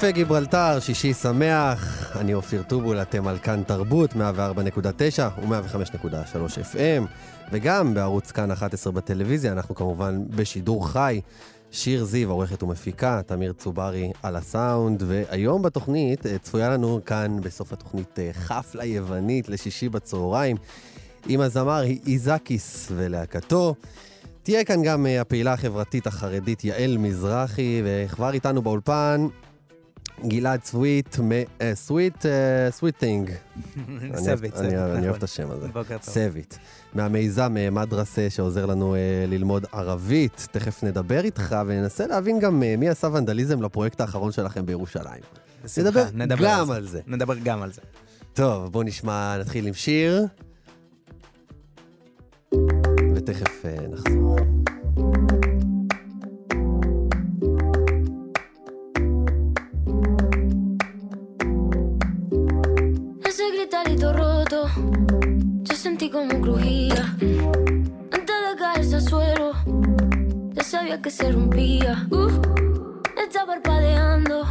קפה גיברלטר, שישי שמח, אני אופיר טובול, אתם על כאן תרבות, 104.9 ו-105.3 FM, וגם בערוץ כאן 11 בטלוויזיה, אנחנו כמובן בשידור חי. שיר זיו, עורכת ומפיקה, תמיר צוברי על הסאונד, והיום בתוכנית אה, צפויה לנו כאן בסוף התוכנית אה, חפלה יוונית לשישי בצהריים, עם הזמר איזקיס ולהקתו. תהיה כאן גם אה, הפעילה החברתית החרדית יעל מזרחי, וכבר איתנו באולפן גלעד סוויט, סוויט, סוויטינג. סוויט, אני אוהב את השם הזה. בוקר טוב. סוויט. מהמיזם אה, מדרסה שעוזר לנו אה, ללמוד ערבית. תכף נדבר איתך וננסה להבין גם אה, מי עשה ונדליזם לפרויקט האחרון שלכם בירושלים. נדבר גם על זה. נדבר גם על זה. טוב, בואו נשמע, נתחיל עם שיר. ותכף אה, נחזור. Como crujía. Antes de caerse al suelo, ya sabía que se rompía. Uh, está parpadeando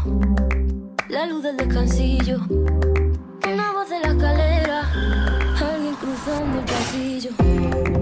la luz del descansillo. Una voz de la escalera, alguien cruzando el pasillo.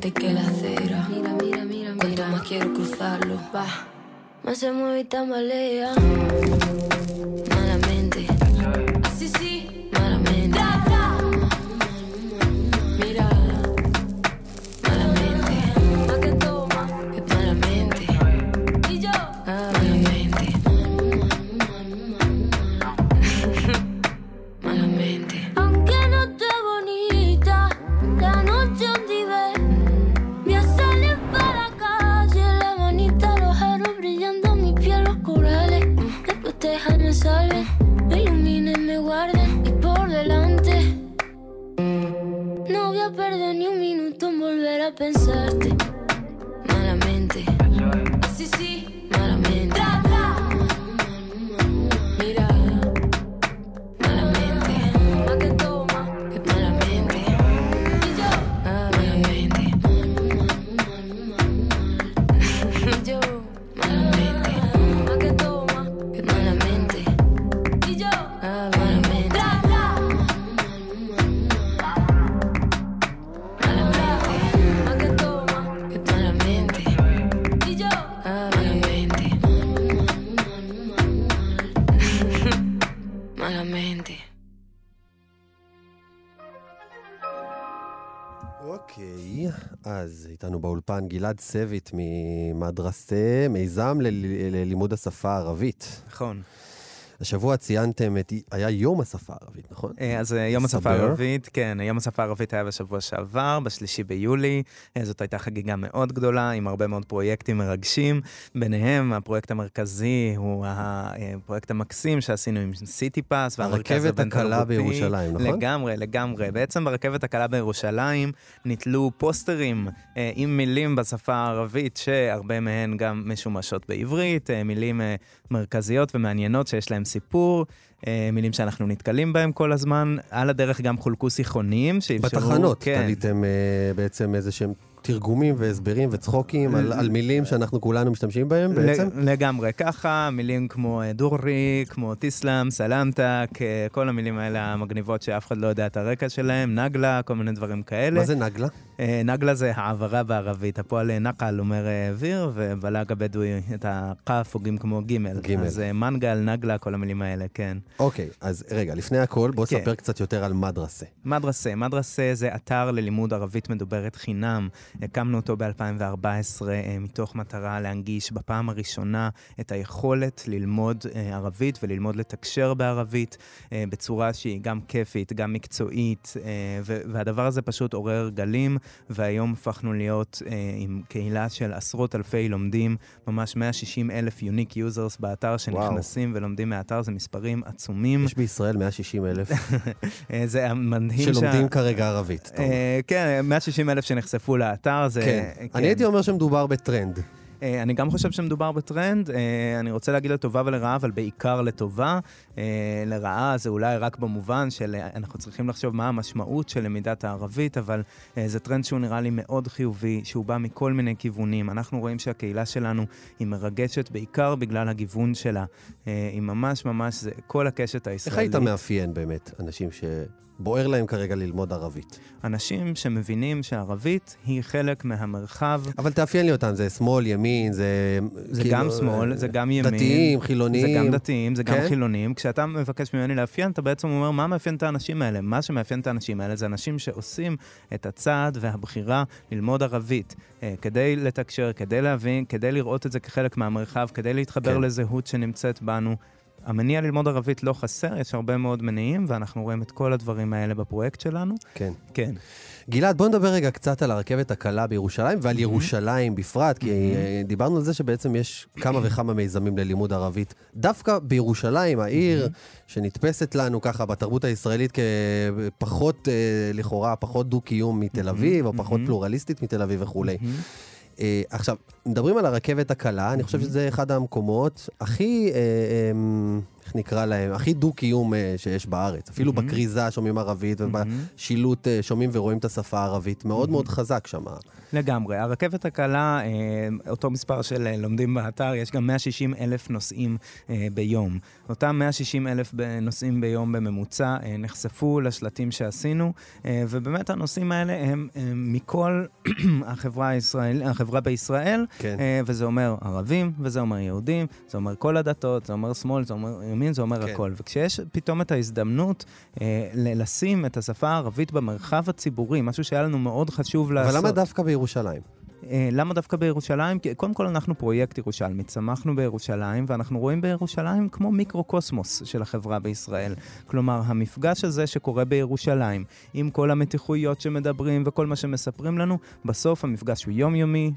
Puente que la acera. Mira, mira, mira. Cuanto más quiero cruzarlo, va. Más se mueve y tambalea. גלעד סוויט ממדרסה, מיזם ללימוד השפה הערבית. נכון. השבוע ציינתם את... היה יום השפה הערבית, נכון? אה, אז אה, יום השפה. הערבית, כן, יום השפה הערבית היה בשבוע שעבר, בשלישי ביולי. אה, זאת הייתה חגיגה מאוד גדולה, עם הרבה מאוד פרויקטים מרגשים. ביניהם, הפרויקט המרכזי הוא הפרויקט המקסים שעשינו עם סיטי פאס, והמרכז הרכבת הקלה. בירושלים, נכון? לגמרי, לגמרי. בעצם ברכבת הקלה בירושלים נתלו פוסטרים אה, עם מילים בשפה הערבית, שהרבה מהן גם משומשות בעברית, אה, מילים אה, מרכזיות ומעניינות שיש להן סיפור. אה, מילים שאנחנו נתקלים בהם כל הזמן. על הדרך גם חולקו שיחונים שאפשרו... בתחנות כן. תליתם אה, בעצם איזה שהם תרגומים והסברים וצחוקים על, על מילים שאנחנו כולנו משתמשים בהם בעצם? לגמרי ככה, מילים כמו אה, דורי, כמו תיסלאם, סלמתק, אה, כל המילים האלה המגניבות שאף אחד לא יודע את הרקע שלהם, נגלה, כל מיני דברים כאלה. מה זה נגלה? אה, נגלה זה העברה בערבית, הפועל נקל אומר אוויר, ובלג הבדואי את הכף הוגים כמו גימל. גימל. אז מנגל, נגלה, כל המילים האלה, כן. אוקיי, אז רגע, לפני הכל, בוא כן. ספר קצת יותר על מדרסה. מדרסה, מדרסה זה אתר ללימוד ערבית מדוברת חינם. הקמנו אותו ב-2014 מתוך מטרה להנגיש בפעם הראשונה את היכולת ללמוד אה, ערבית וללמוד לתקשר בערבית אה, בצורה שהיא גם כיפית, גם מקצועית, אה, והדבר הזה פשוט עורר גלים, והיום הפכנו להיות אה, עם קהילה של עשרות אלפי לומדים, ממש 160 אלף unique users באתר שנכנסים ולומדים מהאתר, זה מספרים עצומים. יש בישראל 160 אלף אה, זה מדהים שלומדים כרגע ערבית. אה, כן, 160 אלף שנחשפו לאתר, זה... כן. אני הייתי אומר שמדובר בטרנד. אה, אני גם חושב שמדובר בטרנד, אה, אני רוצה להגיד לטובה ולרעה, אבל בעיקר לטובה. אה, לרעה זה אולי רק במובן של אנחנו צריכים לחשוב מה המשמעות של למידת הערבית, אבל זה טרנד שהוא נראה לי מאוד חיובי, שהוא בא מכל מיני כיוונים. אנחנו רואים שהקהילה שלנו היא מרגשת בעיקר בגלל הגיוון שלה. היא ממש ממש, זה כל הקשת איך הישראלית. היית מאפיין באמת אנשים שבוער להם כרגע ללמוד ערבית? אנשים שמבינים שערבית היא חלק מהמרחב. אבל תאפיין לי אותם, זה שמאל, ימין, זה... זה כאילו, גם שמאל, אה, זה גם ימין. דתיים, חילונים. זה גם דתיים, זה גם כן? חילונים. כשאתה מבקש ממני לאפיין, אתה בעצם אומר, מה מאפיין את האנשים האלה? מה שמאפיין את האנשים האלה זה אנשים שעושים את הצעד והבחירה ללמוד ערבית. אה, כדי לתקשר, כדי להבין, כדי לראות את זה כחלק מהמרחב, כדי להתחבר כן. לזהות שנמצאת בנו. המניע ללמוד ערבית לא חסר, יש הרבה מאוד מניעים, ואנחנו רואים את כל הדברים האלה בפרויקט שלנו. כן. כן. גלעד, בוא נדבר רגע קצת על הרכבת הקלה בירושלים ועל ירושלים בפרט, כי אה, דיברנו על זה שבעצם יש כמה וכמה מיזמים ללימוד ערבית. דווקא בירושלים, העיר שנתפסת לנו ככה בתרבות הישראלית כפחות, אה, לכאורה, פחות דו-קיום מתל אביב, או פחות פלורליסטית מתל אביב וכולי. אה, עכשיו, מדברים על הרכבת הקלה, אני חושב שזה אחד המקומות הכי, אה, אה, איך נקרא להם, הכי דו-קיום אה, שיש בארץ. אפילו בכריזה שומעים ערבית, ובשילוט אה, שומעים ורואים את השפה הערבית. מאוד מאוד חזק שם. לגמרי. הרכבת הקלה, אה, אותו מספר של אה, לומדים באתר, יש גם 160 אלף נוסעים אה, ביום. אותם 160 אלף נוסעים ביום בממוצע נחשפו לשלטים שעשינו, ובאמת הנושאים האלה הם מכל החברה, הישראל, החברה בישראל, כן. וזה אומר ערבים, וזה אומר יהודים, זה אומר כל הדתות, זה אומר שמאל, זה אומר ימין, זה אומר כן. הכל. וכשיש פתאום את ההזדמנות לשים את השפה הערבית במרחב הציבורי, משהו שהיה לנו מאוד חשוב לעשות. אבל למה דווקא בירושלים? אה, למה דווקא בירושלים? כי קודם כל אנחנו פרויקט ירושלמי, צמחנו בירושלים, ואנחנו רואים בירושלים כמו מיקרוקוסמוס של החברה בישראל. כלומר, המפגש הזה שקורה בירושלים, עם כל המתיחויות שמדברים וכל מה שמספרים לנו, בסוף המפגש הוא יומיומי,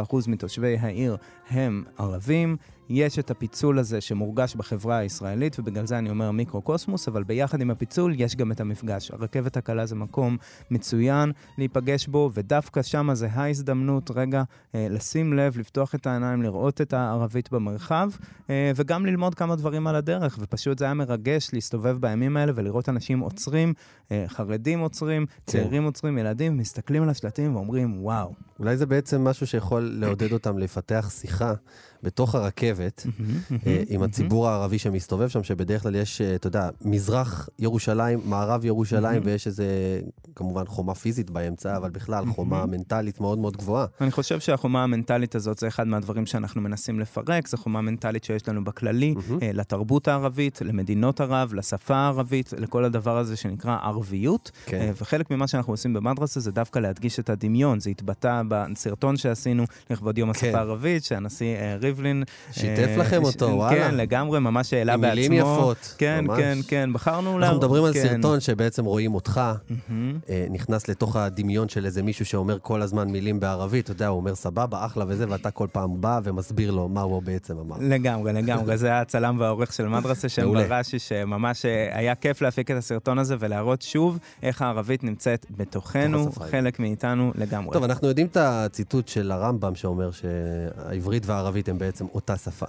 37% מתושבי העיר הם ערבים. יש את הפיצול הזה שמורגש בחברה הישראלית, ובגלל זה אני אומר מיקרוקוסמוס, אבל ביחד עם הפיצול יש גם את המפגש. הרכבת הקלה זה מקום מצוין להיפגש בו, ודווקא שם זה ההזדמנות רגע אה, לשים לב, לפתוח את העיניים, לראות את הערבית במרחב, אה, וגם ללמוד כמה דברים על הדרך, ופשוט זה היה מרגש להסתובב בימים האלה ולראות אנשים עוצרים, אה, חרדים עוצרים, צעירים עוצרים, ילדים, מסתכלים על השלטים ואומרים, וואו. אולי זה בעצם משהו שיכול לעודד אותם לפתח שיחה בתוך הרכבת אה, עם הציבור הערבי שמסתובב שם, שבדרך כלל יש, אה, אתה יודע, מזרח ירושלים, מערב ירושלים, ויש איזה, כמובן, חומה פיזית באמצע, אבל בכלל חומה מנטלית מאוד מאוד גבוהה. אני חושב שהחומה המנטלית הזאת זה אחד מהדברים שאנחנו מנסים לפרק, זו חומה מנטלית שיש לנו בכללי, אה, לתרבות הערבית, למדינות ערב, לשפה הערבית, לכל הדבר הזה שנקרא ערביות. כן. וחלק ממה שאנחנו עושים במדרסה זה דווקא להדגיש את הדמיון. זה התבטא בסרטון שעשינו לכבוד יום השפה כן. הערבית, שהנשיא ריבלין... שיתף לכם אותו, ש- וואלה. כן, לגמרי, ממש העלה עם בעצמו. מילים יפות, כן, ממש. כן, כן, בחרנו... אנחנו לה- מדברים על כן. סרטון שבעצם רואים אותך. אה, נכנס לתוך הדמיון של איזה מישהו שאומר כל הזמן מילים בערבית, אתה יודע, הוא אומר סבבה, אחלה וזה, ואתה כל פעם בא ומסביר לו מה הוא בעצם אמר. לגמרי, לגמרי. זה היה הצלם והעורך של מדרסה, שם מעולה. בראשי, שממש אה, היה כיף להפיק את הסרטון הזה ולהראות שוב איך הערבית נמצאת בתוכנו, חלק מאיתנו לגמרי. טוב, אנחנו יודעים את הציטוט של הרמב"ם שאומר שהעברית והערבית בעצם אותה שפה.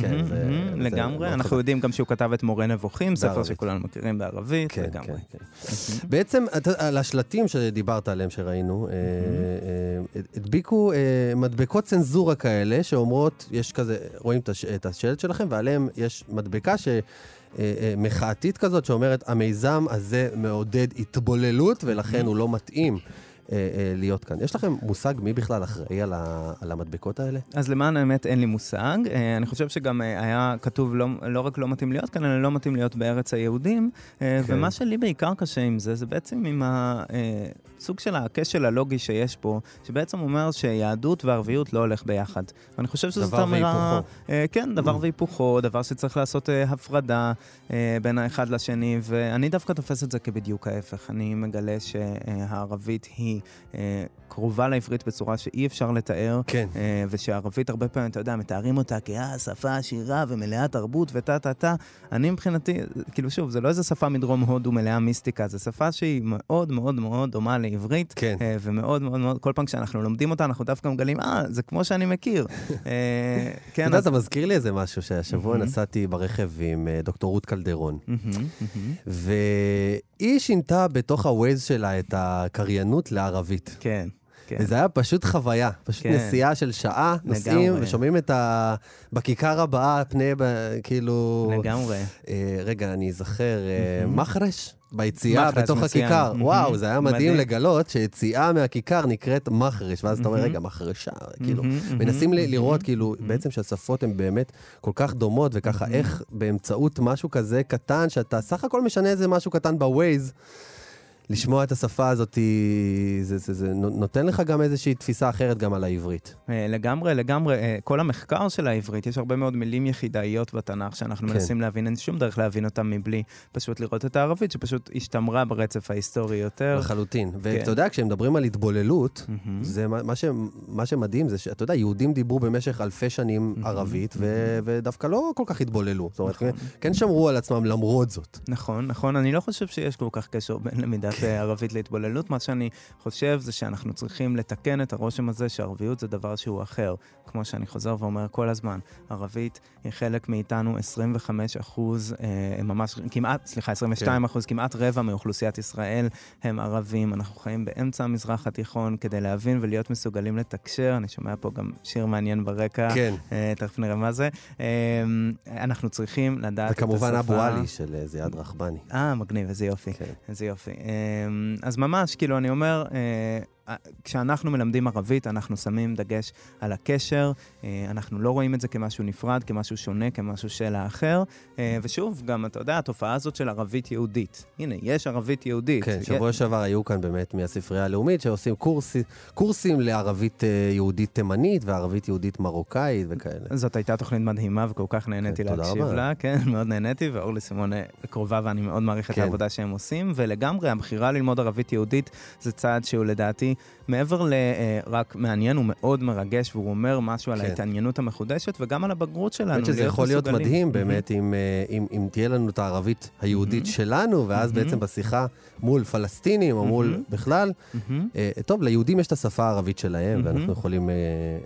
כן, זה- לגמרי. אנחנו. יודעים גם שהוא כתב את מורה נבוכים, ספר. שכולנו מכירים בערבית, כן, לגמרי. כן, כן. בעצם, על השלטים שדיברת עליהם, שראינו, אה, אה, הדביקו אה, מדבקות צנזורה כאלה, שאומרות, יש כזה, רואים את הש- את השלט שלכם, ועליהם יש מדבקה ש... מחאתית כזאת שאומרת, המיזם הזה מעודד התבוללות ולכן הוא לא מתאים להיות כאן. יש לכם מושג מי בכלל אחראי על, ה, על המדבקות האלה? אז למען האמת אין לי מושג. אה, אני חושב שגם אה, היה כתוב לא, לא רק לא מתאים להיות כאן, אלא לא מתאים להיות בארץ היהודים. אה, כן. ומה שלי בעיקר קשה עם זה, זה בעצם עם הסוג של הכשל הלוגי שיש פה, שבעצם אומר שיהדות וערביות לא הולך ביחד. ואני חושב שזאת דבר אמירה... והיפוכו. אה, כן, דבר והיפוכו, דבר שצריך לעשות אה, הפרדה אה, בין האחד לשני, ואני דווקא תופס את זה כבדיוק ההפך. אני מגלה שהערבית היא אה, קרובה לעברית בצורה שאי אפשר לתאר. כן. אה, ושהערבית הרבה פעמים, אתה יודע, מתארים אותה כאה שפה עשירה ומלאה תרבות וטה-טה-טה. אני מבחינתי, כאילו שוב, זה לא איזה שפה מדרום הודו מלאה מיסטיקה, זו שפה שהיא מאוד מאוד מאוד דומה לעברית. כן. אה, ומאוד מאוד מאוד, כל פעם כשאנחנו לומדים אותה, אנחנו דווקא מגלים, אה, זה כמו שאני מכיר. אתה כן, יודע, אז... אתה מזכיר לי איזה משהו, שהשבוע. נסעתי ברכב עם אה, דוקטור רות קלדרון. והיא שינתה בתוך הווייז שלה את הקריינות לערבית. כן, כן. וזה היה פשוט חוויה, פשוט כן. נסיעה של שעה, נוסעים לגמרי. ושומעים את ה... בכיכר הבאה, פני, ב- כאילו... לגמרי. אה, רגע, אני אזכר, אה. מחרש? ביציאה מחרש, בתוך מצוין. הכיכר. מהמם. וואו, זה היה מדהים מדהים. לגלות שיציאה מהכיכר נקראת מחרש, ואז אתה אומר. רגע, מחרשה, כאילו. מהמם, מנסים מהמם, לראות, כאילו, מהמם. בעצם שהשפות הן באמת כל כך דומות, וככה מהמם. איך באמצעות משהו כזה קטן, שאתה סך הכל משנה איזה משהו קטן בווייז, לשמוע את השפה הזאת, זה, זה, זה נותן לך גם איזושהי תפיסה אחרת גם על העברית. אה, לגמרי, לגמרי. אה, כל המחקר של העברית, יש הרבה מאוד מילים יחידאיות בתנ"ך שאנחנו כן. מנסים להבין, אין שום דרך להבין אותם מבלי פשוט לראות את הערבית, שפשוט השתמרה ברצף ההיסטורי יותר. לחלוטין. כן. ואתה יודע, כשהם מדברים על התבוללות, מהמם. זה מה, מה, ש, מה שמדהים זה שאתה יודע, יהודים דיברו במשך אלפי שנים מהמם, ערבית, ו, מהמם. ודווקא לא כל כך התבוללו. זאת אומרת, נכון. כן, כן שמרו על עצמם למרות זאת. נכון, נכון. אני לא חושב שיש כל כך קשר בין למידת כן. אה, ערבית להתבוללות. מה שאני חושב זה שאנחנו צריכים לתקן את הרושם הזה שערביות זה דבר שהוא אחר. כמו שאני חוזר ואומר כל הזמן, ערבית היא חלק מאיתנו 25 אחוז, אה, ממש, כמעט, סליחה, 22 אחוז, כמעט רבע מאוכלוסיית ישראל הם ערבים. אנחנו חיים באמצע המזרח התיכון כדי להבין ולהיות מסוגלים לתקשר. אני שומע פה גם שיר מעניין ברקע. כן. אה, תכף נראה מה זה. אה, אנחנו צריכים לדעת את השפה. וכמובן אבו עלי של אה, זיאד רחבני. אה, מגניב, איזה יופי. כן. איזה יופי. אמ, אז ממש, כאילו, אני אומר, אה, כשאנחנו מלמדים ערבית, אנחנו שמים דגש על הקשר, אה, אנחנו לא רואים את זה כמשהו נפרד, כמשהו שונה, כמשהו של האחר. אה, ושוב, גם, אתה יודע, התופעה הזאת של ערבית יהודית. הנה, יש ערבית יהודית. כן, שבוע שעבר היו כאן באמת מהספרייה הלאומית, שעושים קורסי, קורסים לערבית אה, יהודית תימנית וערבית יהודית מרוקאית וכאלה. זאת הייתה תוכנית מדהימה וכל כך נהניתי כן, להקשיב. לה, כן, מאוד נהניתי, ואורלי סימון קרובה ואני מאוד מעריך את כן. העבודה שהם עושים, ולגמרי הבחירה ללמוד ערבית יהודית זה צעד שהוא לדעתי מעבר לרק מעניין, הוא מאוד מרגש, והוא אומר משהו על כן. ההתעניינות המחודשת וגם על הבגרות שלנו, האמת שזה יכול להיות מסוגלים. מדהים. באמת אם, אה, אם, אם תהיה לנו את הערבית היהודית מהמם. שלנו, ואז מהמם. בעצם בשיחה מול פלסטינים או מול מהמם. בכלל, מהמם. אה, טוב, ליהודים יש את השפה הערבית שלהם, מהמם. ואנחנו יכולים, אה,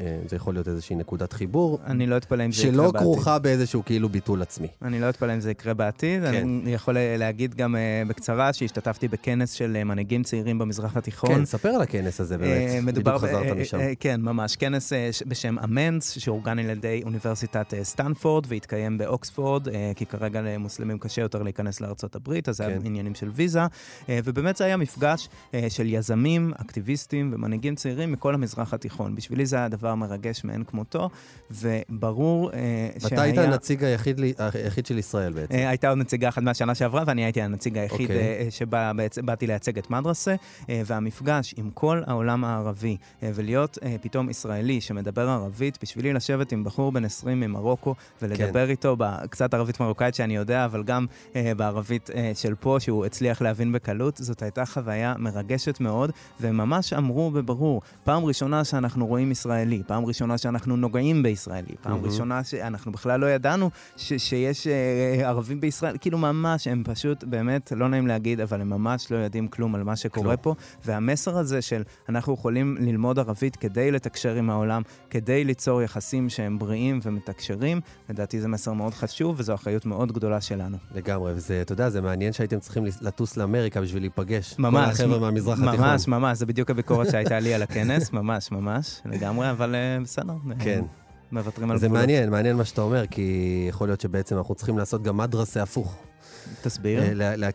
אה, זה יכול להיות איזושהי נקודת חיבור, אני לא אתפלא אם זה יקרה שלא בעתיד. כרוכה באיזשהו כאילו ביטול עצמי. אני לא אתפלא אם זה יקרה בעתיד. כן. אני יכול אה, להגיד גם אה, בקצרה שהשתתפתי בכנס של אה, מנהיגים צעירים במזרח התיכון. כן, ספר על הכנס הזה אה, באמת, מדובר בדיוק חזרת אה, משם. אה, כן, ממש. כנס אה, בשם אמנס, שאורגן על ידי אוניברסיטת אה, סטנפורד והתקיים באוקספורד, אה, כי כרגע למוסלמים קשה יותר להיכנס לארצות הברית, אז זה היה כן. עניינים של ויזה. אה, ובאמת זה היה מפגש אה, של יזמים, אקטיביסטים ומנהיגים צעירים מכל המזרח התיכון. בשבילי זה היה דבר מרגש מאין כמותו, וברור אה, ואתה שהיה... היית הנציג היחיד היחיד של ישראל בעצם. אה, הייתה עוד נציגה אחת מהשנה שעברה, ואני הייתי הנציג היחיד אוקיי. אה, שבאתי לייצג את מדרסה, אה, והמפגש עם כל כל העולם הערבי. אה, ולהיות אה, פתאום ישראלי שמדבר ערבית, בשבילי לשבת עם בחור בן 20 ממרוקו ולדבר כן. איתו בקצת ערבית מרוקאית שאני יודע, אבל גם אה, בערבית של פה, שהוא הצליח להבין בקלות, זאת הייתה חוויה מרגשת מאוד, והם ממש אמרו בברור, פעם ראשונה שאנחנו רואים ישראלי, פעם ראשונה שאנחנו נוגעים בישראלי, פעם מהמם. ראשונה שאנחנו בכלל לא ידענו ש- שיש אה, ערבים בישראל, כאילו ממש, הם פשוט, באמת, לא נעים להגיד, אבל הם ממש לא יודעים כלום על מה שקורה כלום. פה, והמסר הזה של אנחנו יכולים ללמוד ערבית כדי לתקשר עם העולם, כדי ליצור יחסים שהם בריאים ומתקשרים, לדעתי זה מסר מאוד חשוב, וזו אחריות מאוד גדולה שלנו. לגמרי, וזה, אתה יודע, זה מעניין שהייתם צריכים לטוס לאמריקה בשביל להיפגש. ממש. כל החבר'ה מהמזרח התיכון. ממש, ממש, זה בדיוק הביקורת שהייתה לי על הכנס, ממש, ממש, לגמרי, אבל אה, בסדר. כן. מוותרים על זה גבולות. מעניין, מעניין מה שאתה אומר, כי יכול להיות שבעצם אנחנו צריכים לעשות גם מדרסה הפוך. תסביר. אה, לה- לה-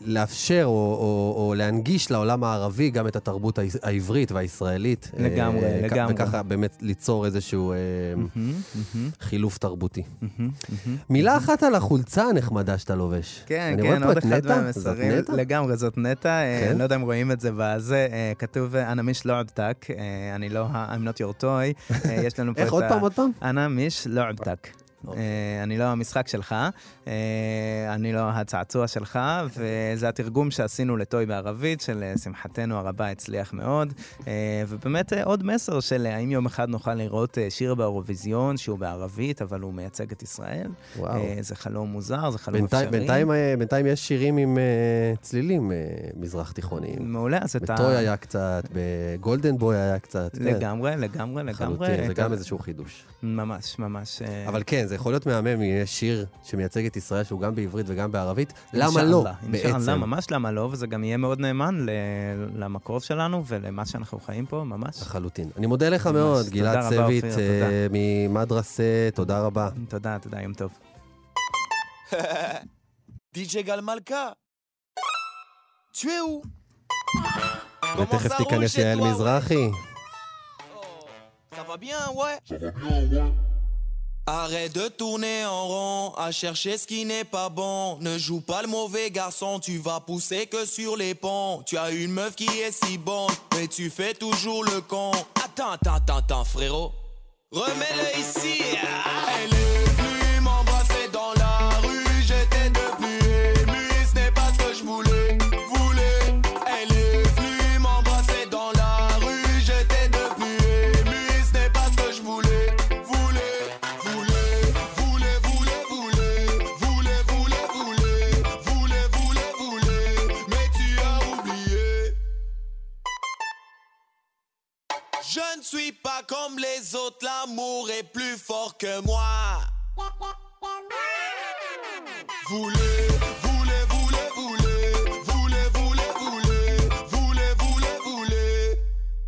לאפשר או, או, או להנגיש לעולם הערבי גם את התרבות העברית והישראלית. לגמרי, אה, כ- לגמרי. וככה באמת ליצור איזשהו אה, חילוף תרבותי. מילה אחת על החולצה הנחמדה שאתה לובש. כן, כן, עוד אחד? מהמסרים. זאת נטע? לגמרי, זאת נטע. כן? אני לא יודע אם רואים את זה בזה. כתוב, אנא מיש לא עבתק. אה, אני לא, I'm not your toy. יש לנו פה את ה... איך עוד פעם, עוד פעם? אנא מיש לא עבתק. אוקיי. אה, אני לא המשחק שלך, אה, אני לא הצעצוע שלך, וזה התרגום שעשינו לטוי בערבית, שלשמחתנו הרבה הצליח מאוד. אה, ובאמת אה, עוד מסר של אה, האם יום אחד נוכל לראות אה, שיר באירוויזיון שהוא בערבית, אבל הוא מייצג את ישראל. וואו. אה, זה חלום מוזר, זה חלום אפשרי. בינתיים, אה, בינתיים יש שירים עם אה, צלילים אה, מזרח תיכוניים. מעולה, אז אתה... בטוי היה קצת, בגולדן בוי היה קצת. כן. לגמרי, לגמרי, לגמרי. לחלוטין, זה גם איזשהו חידוש. ממש, ממש. אה, אבל כן, זה יכול להיות מהמם אם יש שיר שמייצג את ישראל שהוא גם בעברית וגם בערבית. למה לא, בעצם? ממש למה לא, וזה גם יהיה מאוד נאמן למקור שלנו ולמה שאנחנו חיים פה, ממש. לחלוטין. אני מודה לך. מאוד, גלעד סביט אה, ממדרסה, תודה רבה. תודה, תודה, יום טוב. Galmalka Tu es où ותכף ça תיכנס יעל toi, ouais מזרחי. Oh, Ça va bien, ouais Arrête de tourner en rond, à chercher ce qui n'est pas bon. Ne joue pas le mauvais garçon, tu vas pousser que sur les ponts. Tu as une meuf qui est si bonne, mais tu fais toujours le con. Attends, attends, attends, frérot. Remets-le ici. L'amour est plus fort que moi. Voulez, voulez, voulez, voulez, voulez, voulez, voulez, voulez, voulez, voulez.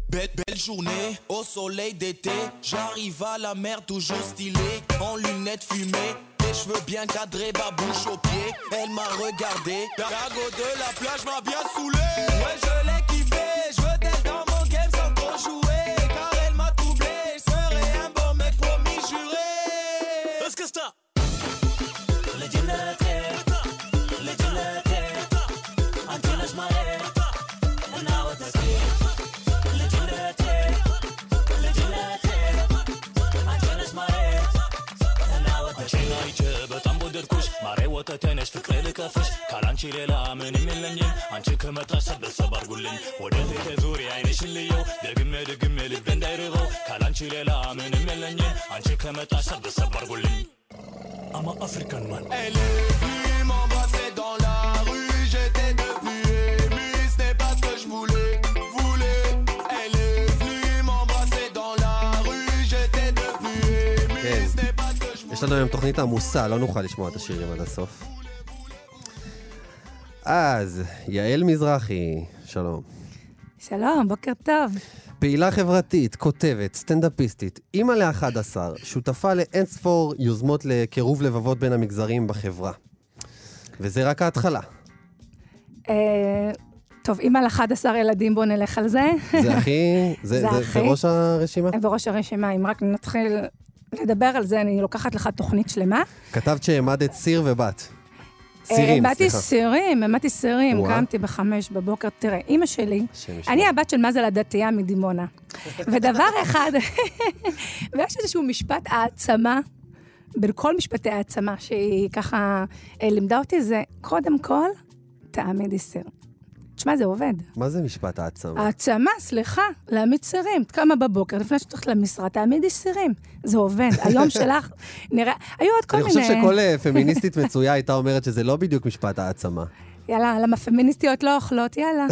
Belle, belle journée, au soleil d'été, j'arrive à la mer toujours stylé, en lunettes fumées. Les cheveux bien cadrés, ma bouche aux pieds. Elle m'a regardé. La go de la plage m'a bien saoulé. ማሬ ወተቴ ነሽ ፍቅሬ ልከፍሽ ካላንቺ ሌላ ምንም የለኝም። አንቺ ከመጣሽ ሰበሰብ አድርጉልኝ። ወደፊት ዙሪ አይንሽን ልየው። ደግሜ ደግሜ ልቤ እንዳይርበው። ካላንቺ ሌላ ምንም የለኝም። አንቺ ከመጣሽ ሰበሰብ አድርጉልኝ። Elle est venue m'embrasser dans יש לנו היום תוכנית עמוסה, לא נוכל לשמוע את השירים עד הסוף. אז, יעל מזרחי, שלום. שלום, בוקר טוב. פעילה חברתית, כותבת, סטנדאפיסטית, אימא ל-11, שותפה לאינספור יוזמות לקירוב לבבות בין המגזרים בחברה. וזה רק ההתחלה. אה, טוב, אימא ל-11 ילדים, בואו נלך על זה. זה הכי... זה, זה זה, הכי. בראש הרשימה? בראש הרשימה, אם רק נתחיל לדבר על זה, אני לוקחת לך תוכנית שלמה. כתבת שהעמדת סיר ובת. סירים, העמדתי סליחה. סירים, העמדתי סירים. קמתי בחמש בבוקר. תראה, אימא שלי. אני הבת של מזל הדתייה מדימונה. ודבר אחד, ויש איזשהו משפט העצמה, בין כל משפטי העצמה שהיא ככה אה, לימדה אותי, זה קודם כל, תעמידי סיר. תשמע, זה עובד. מה זה משפט העצמה? העצמה, סליחה, להעמיד סירים. את קמה בבוקר, לפני שאת הולכת למשרד, תעמידי סירים. זה עובד. היום שלך, נראה... היו עוד כל אני מיני... חושב שכל אה, פמיניסטית מצויה הייתה אומרת שזה לא בדיוק משפט העצמה. יאללה, למה פמיניסטיות לא אוכלות? יאללה.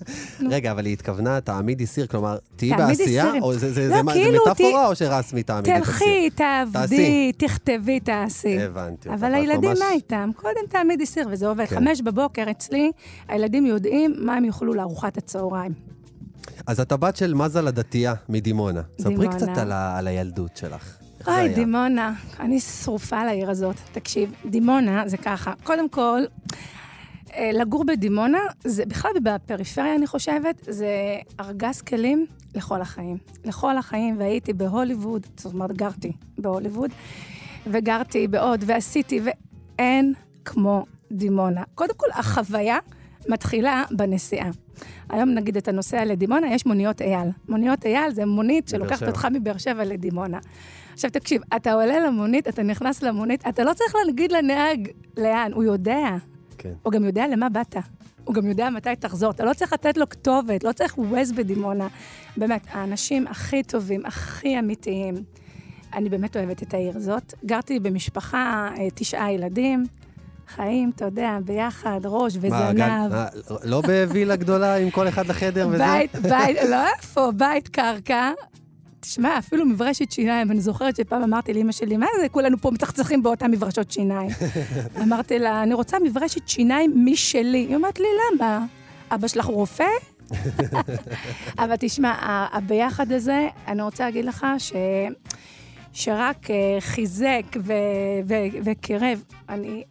רגע, אבל היא התכוונה, תעמידי סיר, כלומר, תהיי בעשייה? או זה- זה לא, זה מה- זה כאילו, מטאפורה ת- או שרסמי תעמידי את הסיר? תלכי, תעבדי, תכתבי, תעשי. הבנתי אבל הילדים, ממש- מה איתם? קודם תעמידי סיר, וזה עובד. כן. חמש בבוקר אצלי, הילדים יודעים מה הם יאכלו לארוחת הצהריים. אז את הבת של מזל הדתייה מדימונה. ספרי. קצת על ה- על הילדות שלך. אוי? דימונה, אני שרופה על העיר הזאת. תקשיב, דימונה זה ככה. קודם כל, לגור בדימונה, זה בכלל בפריפריה, אני חושבת, זה ארגז כלים לכל החיים. לכל החיים, והייתי בהוליווד, זאת אומרת, גרתי בהוליווד, וגרתי בעוד, ועשיתי, ואין כמו דימונה. קודם כל, החוויה מתחילה בנסיעה. היום נגיד אתה נוסע לדימונה, יש מוניות אייל. מוניות אייל זה מונית שלוקחת. אותך מבאר שבע לדימונה. עכשיו תקשיב, אתה עולה למונית, אתה נכנס למונית, אתה לא צריך להגיד לנהג לאן, הוא יודע. כן. הוא גם יודע למה באת. הוא גם יודע מתי תחזור. אתה לא צריך לתת לו כתובת, לא צריך ווייז בדימונה. באמת, האנשים הכי טובים, הכי אמיתיים. אני באמת אוהבת את העיר הזאת. גרתי במשפחה, אה, תשעה ילדים, חיים, אתה יודע, ביחד, ראש מה, גן- וזנב. לא בווילה גדולה עם כל אחד לחדר וזה? בית, בית, לא איפה, בית קרקע. תשמע, אפילו מברשת שיניים, אני זוכרת שפעם אמרתי לאמא שלי, מה זה, כולנו פה מצחצחים באותן מברשות שיניים. אמרתי לה, אני רוצה מברשת שיניים משלי. היא אומרת לי, למה? אבא שלך הוא רופא? אבל תשמע, הביחד הזה, אני רוצה להגיד לך ש... שרק אה, חיזק ו... ו... וקירב. אני...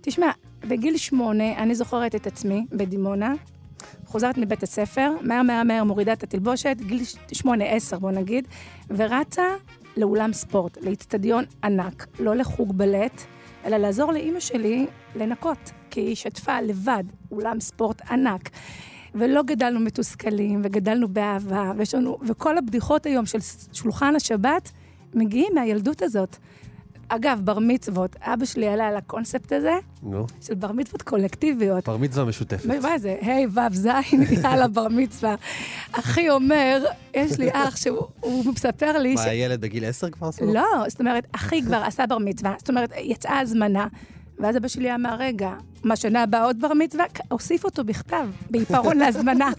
תשמע, בגיל שמונה, אני זוכרת את עצמי בדימונה, חוזרת מבית הספר, מהר מהר מהר מורידה את התלבושת, גיל שמונה, עשר בוא נגיד, ורצה לאולם ספורט, לאיצטדיון ענק, לא לחוג בלט, אלא לעזור לאימא שלי לנקות, כי היא שטפה לבד אולם ספורט ענק. ולא גדלנו מתוסכלים, וגדלנו באהבה, ויש לנו, וכל הבדיחות היום של שולחן השבת מגיעים מהילדות הזאת. אגב, בר מצוות, אבא שלי עלה על הקונספט הזה נו, של בר מצוות קולקטיביות. בר מצווה משותפת. מה זה? ה', ו', ז', יאללה, בר מצווה. אחי אומר, יש לי אח שהוא הוא מספר לי מה. הילד בגיל עשר כבר עשו? לא, זאת אומרת, אחי כבר עשה בר מצווה, זאת אומרת, יצאה הזמנה. ואז אבא שלי אמר, רגע, מה, שנה הבאה עוד בר מצווה? הוסיף אותו בכתב, בעיפרון להזמנה.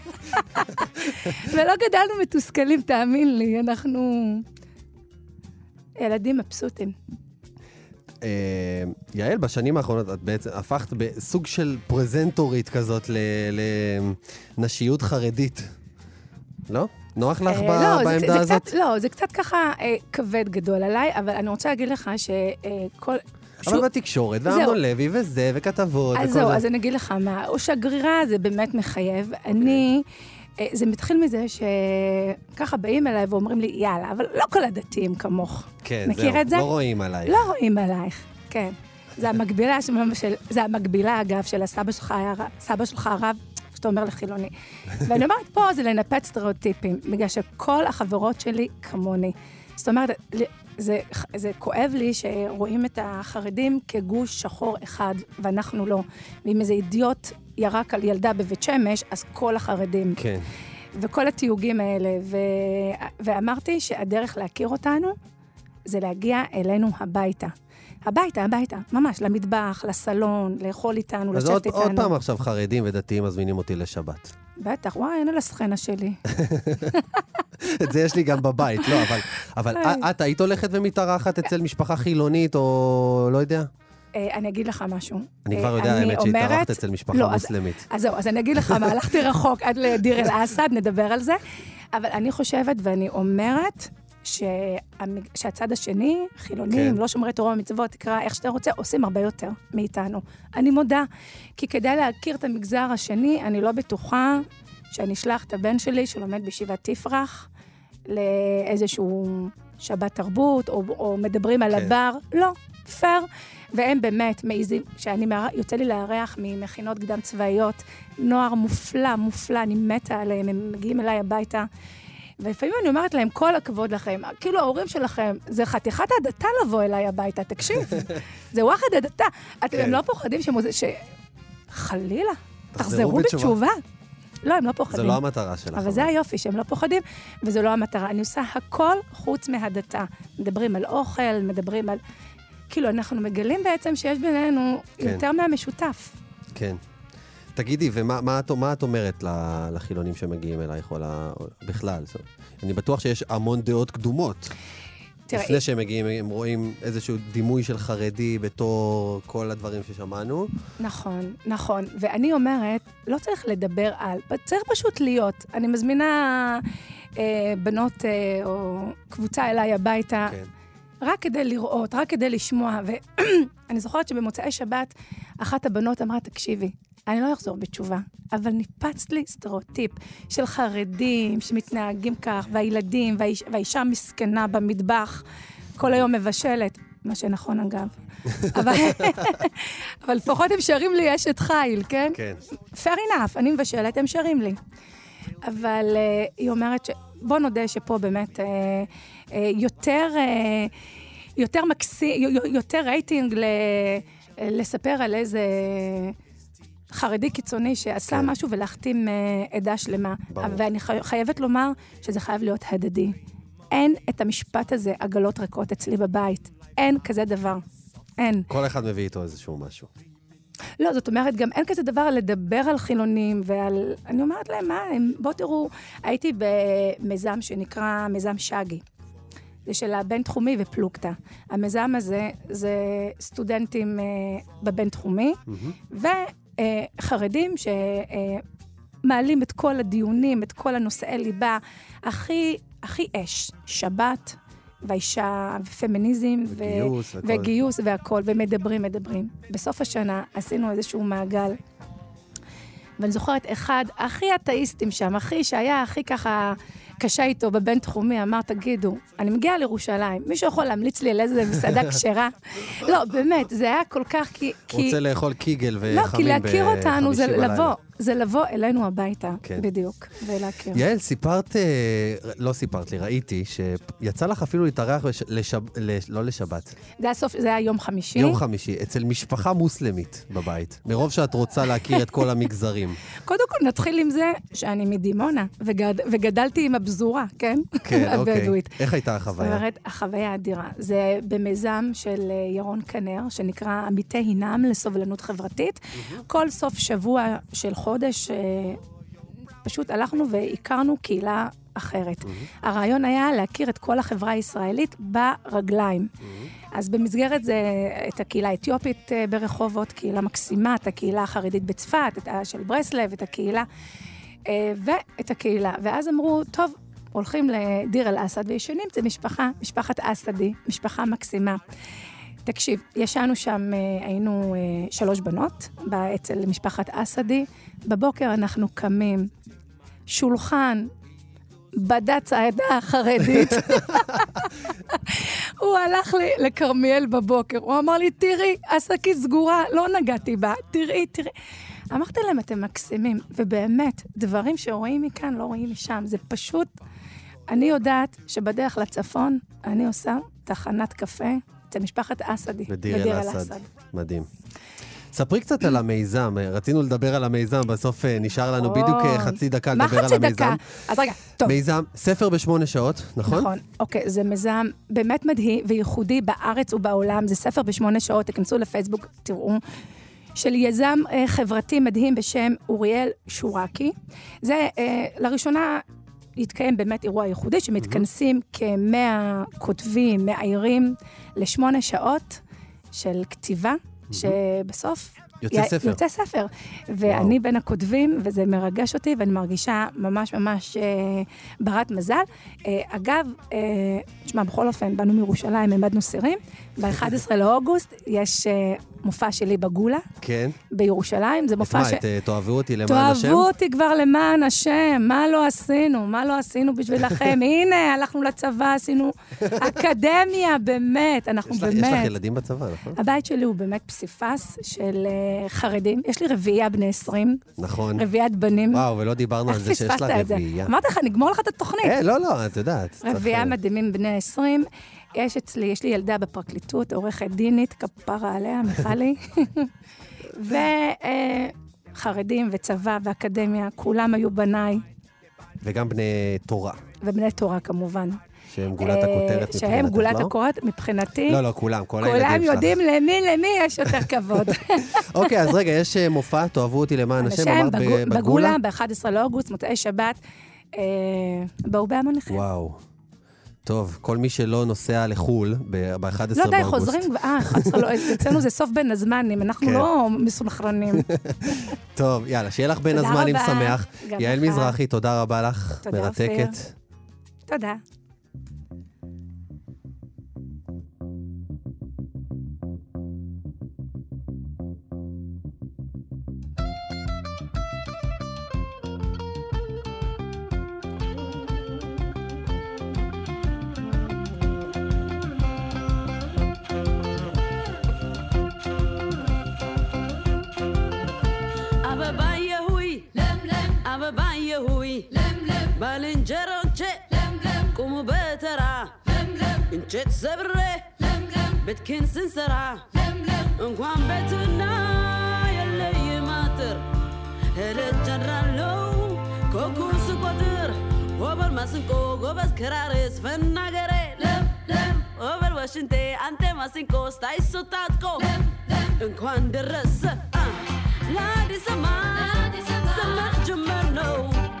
ולא גדלנו מתוסכלים, תאמין לי, אנחנו ילדים מבסוטים. אה, יעל, בשנים האחרונות את בעצם הפכת בסוג של פרזנטורית כזאת לנשיות חרדית. לא? נוח לך אה, ב- לא, זה- בעמדה זה הזאת? קצת, לא, זה קצת ככה אה, כבד גדול עליי, אבל אני רוצה להגיד לך שכל... אבל בתקשורת, זהו. ואמנון לוי וזה, וכתבות, אז וכל זהו, זה. אז אני אגיד לך מה, או שגרירה זה באמת מחייב. אני, אה, זה מתחיל מזה שככה באים אליי ואומרים לי, יאללה, אבל לא כל הדתיים כמוך. כן, מכיר זהו, את זה? לא רואים עלייך. לא רואים עלייך, כן. זה המקבילה, של, זה המקבילה, אגב, של הסבא שלך, היה סבא שלך הרב, שאתה אומר לחילוני. ואני אומרת, פה זה לנפץ סטריאוטיפים, בגלל שכל החברות שלי כמוני. זאת אומרת, זה, זה כואב לי שרואים את החרדים כגוש שחור אחד, ואנחנו לא. ואם איזה אידיוט ירק על ילדה בבית שמש, אז כל החרדים. כן. וכל התיוגים האלה. ו... ואמרתי שהדרך להכיר אותנו זה להגיע אלינו הביתה. הביתה, הביתה, ממש, למטבח, לסלון, לאכול איתנו, אז לשבת עוד, איתנו. עוד פעם עכשיו חרדים ודתיים מזמינים אותי לשבת. בטח, וואי, אין על הסצנה שלי. את זה יש לי גם בבית, לא, אבל, אבל את היית הולכת ומתארחת אצל משפחה חילונית, או לא יודע? אה, אני אגיד לך משהו. אני אה, כבר יודע, האמת, שהתארחת אצל משפחה לא, אז- מוסלמית. אז זהו, אז אני אגיד לך מה, הלכתי רחוק עד לדיר אל-אסד, נדבר על זה. אבל אני חושבת ואני אומרת. שהצד השני, חילונים, כן. לא שומרי תורה ומצוות, תקרא איך שאתה רוצה, עושים הרבה יותר מאיתנו. אני מודה. כי כדי להכיר את המגזר השני, אני לא בטוחה שאני אשלח את הבן שלי, שלומד בישיבת תפרח, לאיזשהו שבת תרבות, או, או מדברים על כן. הבר, לא, פייר. והם באמת מעיזים, כשאני מאר... יוצא לי לארח ממכינות קדם צבאיות, נוער מופלא, מופלא, אני מתה עליהם, הם מגיעים אליי הביתה. ולפעמים אני אומרת להם, כל הכבוד לכם, כאילו ההורים שלכם, זה חתיכת הדתה לבוא אליי הביתה, תקשיב, זה וואחד הדתה. אתם כן. לא פוחדים שמוז... ש... חלילה, תחזרו בתשובה. לא, הם לא פוחדים. לא המטרה שלך. אבל זה היופי, שהם לא פוחדים, וזו לא המטרה. אני עושה הכל חוץ מהדתה. מדברים על אוכל, מדברים על... כאילו, אנחנו מגלים בעצם שיש בינינו כן. יותר מהמשותף. כן. תגידי, ומה מה את, מה את אומרת לחילונים שמגיעים אלייך, או בכלל? זאת אני בטוח שיש המון דעות קדומות. תראה, לפני שהם מגיעים, הם רואים איזשהו דימוי של חרדי בתור כל הדברים ששמענו. נכון, נכון. ואני אומרת, לא צריך לדבר על, צריך פשוט להיות. אני מזמינה אה, בנות אה, או קבוצה אליי הביתה, כן. רק כדי לראות, רק כדי לשמוע. ואני זוכרת שבמוצאי שבת, אחת הבנות אמרה, תקשיבי, אני לא אחזור בתשובה, אבל ניפצת לי סטריאוטיפ של חרדים שמתנהגים כך, והילדים, והאיש, והאישה המסכנה במטבח, כל היום מבשלת, מה שנכון אגב. אבל, אבל לפחות הם שרים לי אשת חיל, כן? כן. fair enough, אני מבשלת, הם שרים לי. אבל uh, היא אומרת ש... בוא נודה שפה באמת uh, uh, יותר, uh, יותר מקסים, יותר רייטינג ל, לספר על איזה חרדי קיצוני שעשה כן. משהו ולהחתים uh, עדה שלמה. ברור. ואני חי, חייבת לומר שזה חייב להיות הדדי. אין את המשפט הזה, עגלות ריקות אצלי בבית. אין כזה דבר. אין. כל אחד מביא איתו איזשהו משהו. לא, זאת אומרת, גם אין כזה דבר לדבר על חילונים ועל... אני אומרת להם, מה, הם... בואו תראו, הייתי במיזם שנקרא מיזם שגי. זה של הבינתחומי ופלוגתא. המיזם הזה זה סטודנטים אה, בבינתחומי, וחרדים שמעלים את כל הדיונים, את כל הנושאי ליבה, הכי, הכי אש, שבת, והאישה, ופמיניזם, ו- גיוס וכל. וגיוס והכול, ומדברים, מדברים. בסוף השנה עשינו איזשהו מעגל, ואני זוכרת אחד, הכי אתאיסטים שם, הכי, שהיה הכי ככה קשה איתו בבינתחומי, אמר, תגידו, אני מגיעה לירושלים, מישהו יכול להמליץ לי על איזה מסעדה כשרה? לא, באמת, זה היה כל כך, כי... כי... רוצה לאכול קיגל וחמים לא, כי להכיר אותנו זה בחמישי בלילה. לבוא, זה לבוא אלינו הביתה, כן. בדיוק, ולהכיר. יעל, סיפרת, אה, לא סיפרת לי, ראיתי, שיצא לך אפילו להתארח, בש- לשב, לש, לא לשבת, זה היה סוף, זה היה יום חמישי. יום חמישי, אצל משפחה מוסלמית בבית, מרוב שאת רוצה להכיר את כל המגזרים. קודם כל נתחיל עם זה שאני מדימונה, וגד, וגדלתי עם הפזורה, כן? כן, אוקיי. איך הייתה זאת החוויה? אומרת, החוויה אדירה. זה במיזם של אה, ירון כנר, שנקרא עמיתי הינם לסובלנות חברתית. כל סוף שבוע של חודש, אה, פשוט הלכנו והכרנו קהילה אחרת. הרעיון היה להכיר את כל החברה הישראלית ברגליים. אז במסגרת זה, את הקהילה האתיופית אה, ברחובות, קהילה מקסימה, את הקהילה החרדית בצפת, את ה- של ברסלב, את הקהילה, ואת הקהילה. ואז אמרו, טוב, הולכים לדיר אל-אסד וישנים אצל משפחה, משפחת אסדי, משפחה מקסימה. תקשיב, ישנו שם, אה, היינו אה, שלוש בנות, אצל משפחת אסדי. בבוקר אנחנו קמים, שולחן, בד"ץ העדה החרדית. הוא הלך לכרמיאל בבוקר, הוא אמר לי, תראי, השקית סגורה, לא נגעתי בה, תראי, תראי. אמרתי להם, אתם מקסימים, ובאמת, דברים שרואים מכאן לא רואים משם, זה פשוט... אני יודעת שבדרך לצפון אני עושה תחנת קפה אצל משפחת אסדי, בדיר אל-אסד. מדהים. ספרי קצת על המיזם, רצינו לדבר על המיזם, בסוף אה, נשאר לנו בדיוק אה, חצי דקה מה לדבר על חצי המיזם. דקה? אז רגע, טוב. מיזם, ספר בשמונה שעות, נכון? נכון, אוקיי, זה מיזם באמת מדהים וייחודי בארץ ובעולם, זה ספר בשמונה שעות, תיכנסו לפייסבוק, תראו. של יזם אה, חברתי מדהים בשם אוריאל שורקי. זה אה, לראשונה התקיים באמת אירוע ייחודי, שמתכנסים כמאה כותבים, מאיירים, לשמונה שעות של כתיבה, שבסוף... יוצא ספר. יוצא ספר. ואני בין הכותבים, וזה מרגש אותי, ואני מרגישה ממש ממש אה, ברת מזל. אה, אגב, אה, תשמע, בכל אופן, באנו מירושלים, העמדנו סירים. ב-11 לאוגוסט יש אה, מופע שלי בגולה, כן. בירושלים. זה את מופע מה, ש... את אה, תאהבו אותי למען השם? תאהבו אותי כבר למען השם, מה לא עשינו? מה לא עשינו בשבילכם? הנה, הלכנו לצבא, עשינו אקדמיה, באמת, אנחנו יש לך- יש לך באמת... ילדים בצבא, נכון? הבית שלי הוא באמת פסיפס של אה, חרדים. יש לי רביעייה בני 20, נכון. רביעיית בנים. וואו, ולא דיברנו על זה שיש את זה? רביעייה. אמרתי לך, נגמור לך את התוכנית. אה, לא, לא, את יודעת. רביעייה מדהימים בני 20. יש אצלי, יש לי ילדה בפרקליטות, עורכת דינית, כפרה עליה, מיכלי. וחרדים וצבא ואקדמיה, כולם היו בניי, וגם בני תורה, ובני תורה כמובן. שהם גולת אה, הכותרת מבחינתך, שהם גולת לא? הכותרת מבחינתי. לא, לא, כולם, כל הילדים שלך. כולם יודעים למי, למי יש יותר כבוד. אוקיי, אז רגע, יש אה, מופע, תאהבו אותי למען השם, אמרת בגו- ב- בגולה, ב-11 לאוגוסט, מוצאי שבת. אה, בואו בהמוניכם. וואו. טוב, כל מי שלא נוסע לחו"ל ב-11 באוגוסט. לא די, חוזרים, אה, 11 לא, אצלנו זה סוף בין הזמנים, אנחנו כן. לא מסונכרנים. טוב, יאללה, שיהיה לך בין הזמנים. שמח. יעל. מזרחי, תודה רבה לך. תודה, מרתקת. תודה. ባየሁይ ባልንጀሮቼ ቁሙ በተራ እንጨት ሰብሬ ቤትክን ስንሰራ እንኳን ቤትና የለይ ማጥር ሄደት ጀራለው ኮኩን ስቆጥር ወበር ማስንቆ ጎበዝ ከራርስ ፈናገሬ ለምለም ወበር ዋሽንቴ አንቴ ማስንቆ ስታይሶ ታጥቆ እንኳን ደረሰ ለአዲስ Samantha Merno.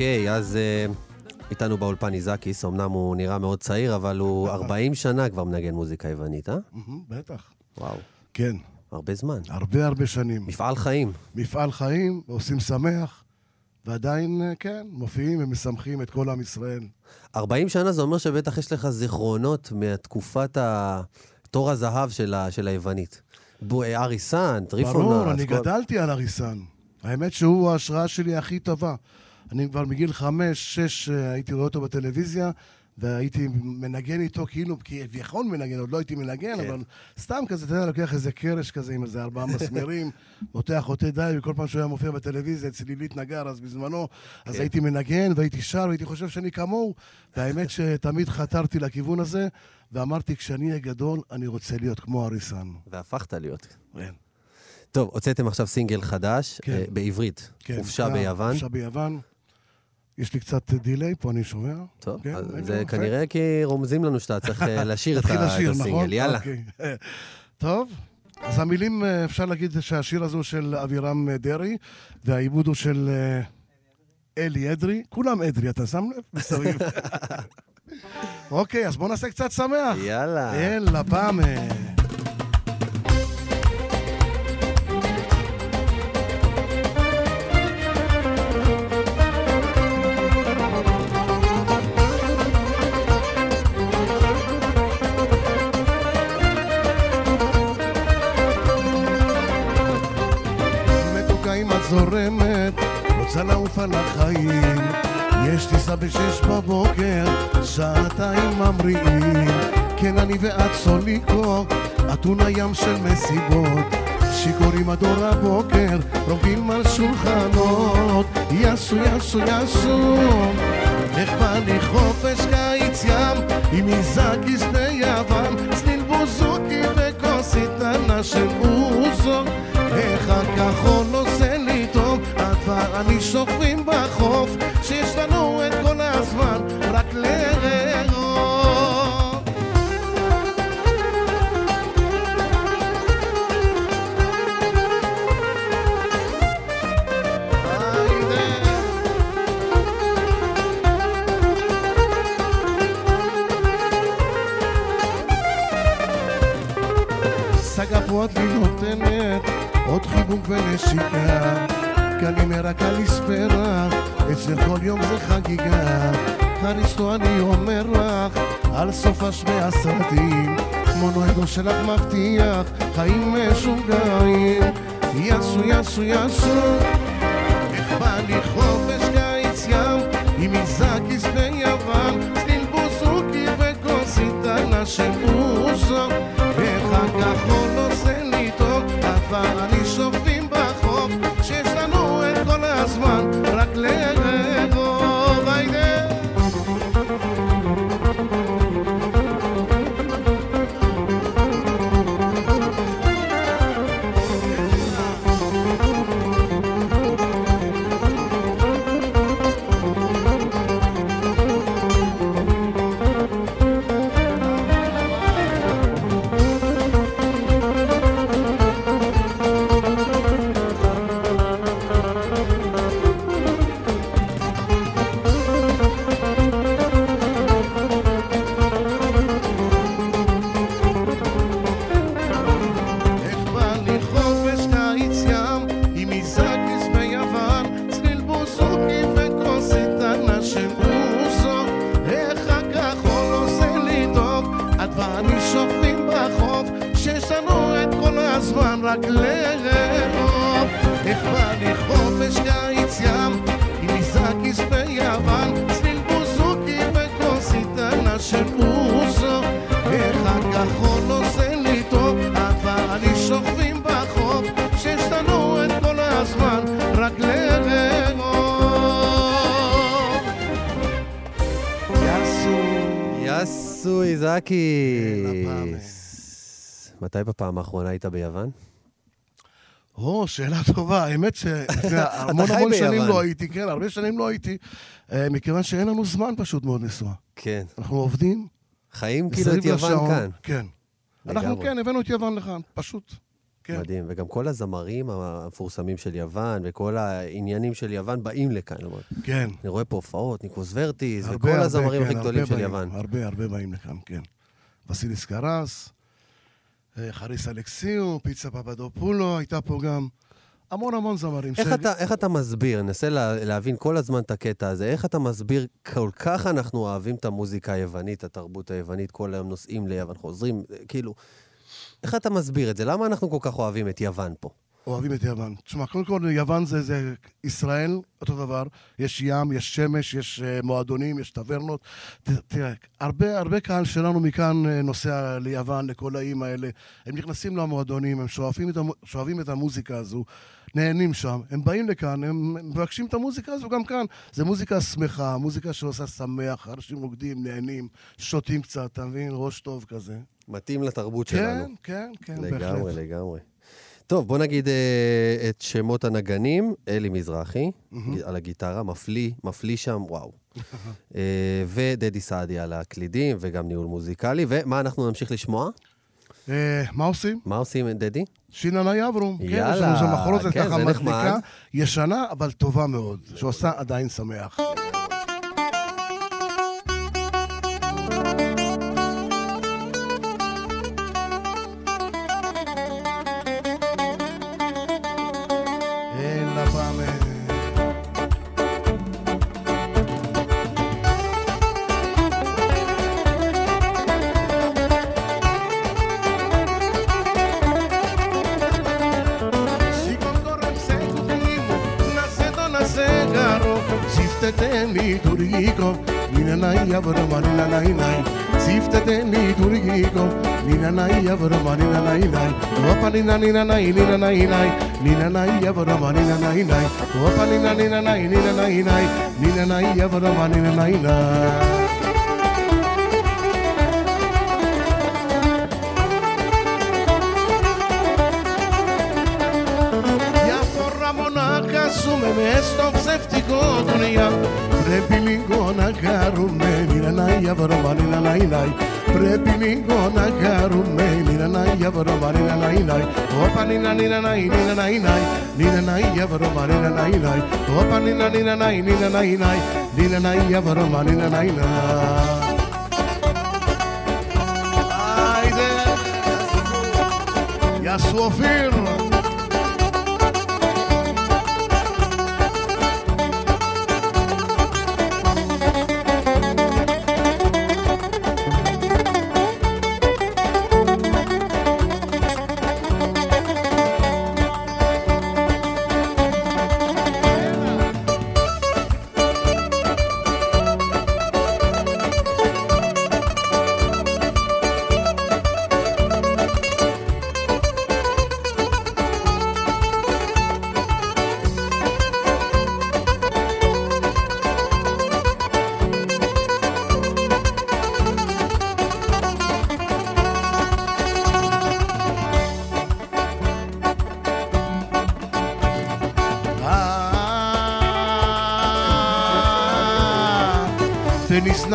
אוקיי, אז אה, איתנו באולפן איזקיס, אמנם הוא נראה מאוד צעיר, אבל הוא 40 שנה כבר מנגן מוזיקה יוונית, אה? בטח. וואו, כן, הרבה זמן. הרבה הרבה שנים. מפעל חיים. מפעל חיים, עושים שמח, ועדיין, אה, כן, מופיעים ומשמחים את כל עם ישראל. 40 שנה זה אומר שבטח יש לך זיכרונות מתקופת. תור הזהב של, ה... של היוונית. בו- אה, אריסן, טריפונה. ברור, אני כל- גדלתי על אריסן. האמת שהוא ההשראה שלי הכי טובה. אני כבר מגיל חמש, שש, אה, הייתי רואה אותו בטלוויזיה, והייתי מנגן איתו כאילו, כביכול מנגן, עוד לא הייתי מנגן, כן. אבל סתם כזה, אתה יודע, לוקח איזה קרש כזה עם איזה ארבעה מסמרים, מותח עוטי די, וכל פעם שהוא היה מופיע בטלוויזיה, אצל לילית נגר אז בזמנו, אז כן. הייתי מנגן והייתי שר, והייתי חושב שאני כמוהו, והאמת שתמיד חתרתי לכיוון הזה, ואמרתי, כשאני אהיה גדול, אני רוצה להיות כמו אריסן. והפכת להיות. כן. טוב, הוצאתם עכשיו סינגל חדש, כן. אה, בעברית, כן, חופשה אה, ביוון. חופשה ביוון. יש לי קצת דיליי פה, אני שומע. טוב, כן, זה יפה. כנראה כי רומזים לנו שאתה צריך אה, לשיר את את לשיר, נכון? הסינגל. יאללה. אוקיי. טוב, אז המילים, אה, אפשר להגיד שהשיר הזה הוא של אבירם אה, דרעי, והעיבוד הוא של אלי אדרי. כולם אדרי, אתה שם לב? מסביב. אוקיי, אז בואו נעשה קצת שמח. יאללה. אללה פעמה. רוצה לעוף על החיים. יש טיסה בשש בבוקר, שעתיים ממריאים. כן, אני ואת סוליקו, אתונה ים של מסיבות. שיכורים עד אור הבוקר, רוקדים על שולחנות. יסו, יסו, יסו. איך בא לי חופש קיץ ים, עם איזקיס ביוון, צליל בוזוקי וכוס איתנה של אוזו. איך הכחול עושה עוד חיבוק ונשיקה קלימרה קליספרה אצלך כל יום זה חגיגה חריסטו אני אומר לך על סוף השמי הסרטים מונואדו שלך מבטיח חיים משוגעים יסו יסו יסו איך בא לי חופש קיץ ים עם איזקיס ביוון צליל בוזוקי וכוס איתנה יסו איזקיס. הפעם. מתי בפעם האחרונה היית ביוון? או, שאלה טובה. האמת שלפני המון המון שנים. לא הייתי, כן, הרבה שנים לא הייתי, אה, מכיוון שאין לנו זמן פשוט מאוד לנסוע. כן. אנחנו עובדים חיים כאילו את יוון. כאן. כן. אנחנו. כן, הבאנו את יוון לכאן, פשוט. כן. מדהים, וגם כל הזמרים המפורסמים של יוון, וכל העניינים של יוון באים לכאן. כן. אני רואה פה הופעות, ניקוס ורטיס, הרבה, וכל הרבה, הזמרים כן, הכי גדולים של באים, יוון. הרבה, הרבה באים לכאן, כן. וסיליס קרס, אה, חריס אלכסיו, פיצה פפדופולו, הייתה פה גם המון המון זמרים. איך ש- אתה, איך אתה מסביר, ננסה לה, להבין כל הזמן את הקטע הזה, איך אתה מסביר, כל כך אנחנו אוהבים את המוזיקה היוונית, התרבות היוונית, כל היום נוסעים ליוון, חוזרים, כאילו, איך אתה מסביר את זה? למה אנחנו כל כך אוהבים את יוון פה? אוהבים את יוון. תשמע, קודם כל, יוון זה, זה ישראל, אותו דבר. יש ים, יש שמש, יש uh, מועדונים, יש טברנות. תראה, הרבה, הרבה קהל שלנו מכאן uh, נוסע ליוון, לכל האיים האלה. הם נכנסים למועדונים, הם שואפים את, המו, שואבים את המוזיקה הזו, נהנים שם. הם באים לכאן, הם מבקשים את המוזיקה הזו גם כאן. זו מוזיקה שמחה, מוזיקה שעושה שמח, אנשים רוקדים, נהנים, שותים קצת, אתה מבין? ראש טוב כזה. מתאים לתרבות כן, שלנו. כן, כן, לגמרי, בהחלט. לגמרי. טוב, בוא נגיד אה, את שמות הנגנים. אלי מזרחי, על הגיטרה, מפליא, מפליא שם, וואו. אה, ודדי סעדי על הקלידים, וגם ניהול מוזיקלי. ומה אנחנו נמשיך לשמוע? אה, מה עושים? מה עושים, דדי? שיננה יברום. כן, יש יאללה, לנו שם מחרוזת כן, ככה מדליקה. ישנה, אבל טובה מאוד, שעושה עדיין שמח. yavrum anina nay nay Sifte de ni durgigo Nina nay yavrum na nay nay Opa nina nina nay nina na, nay Nina nay yavrum anina nay na Opa nina nina nay nina nay na. Nina nay yavrum anina nay nay για βρωμάνι να ναϊ ναϊ Πρέπει λίγο να χαρούμε Νίνα ναϊ για βρωμάνι να ναϊ ναϊ Όπα νίνα νίνα ναϊ νίνα ναϊ ναϊ Νίνα ναϊ για βρωμάνι να ναϊ ναϊ Όπα νίνα νίνα ναϊ νίνα ναϊ ναϊ Νίνα ναϊ για βρωμάνι να ναϊ ναϊ Γεια σου Οφύρ!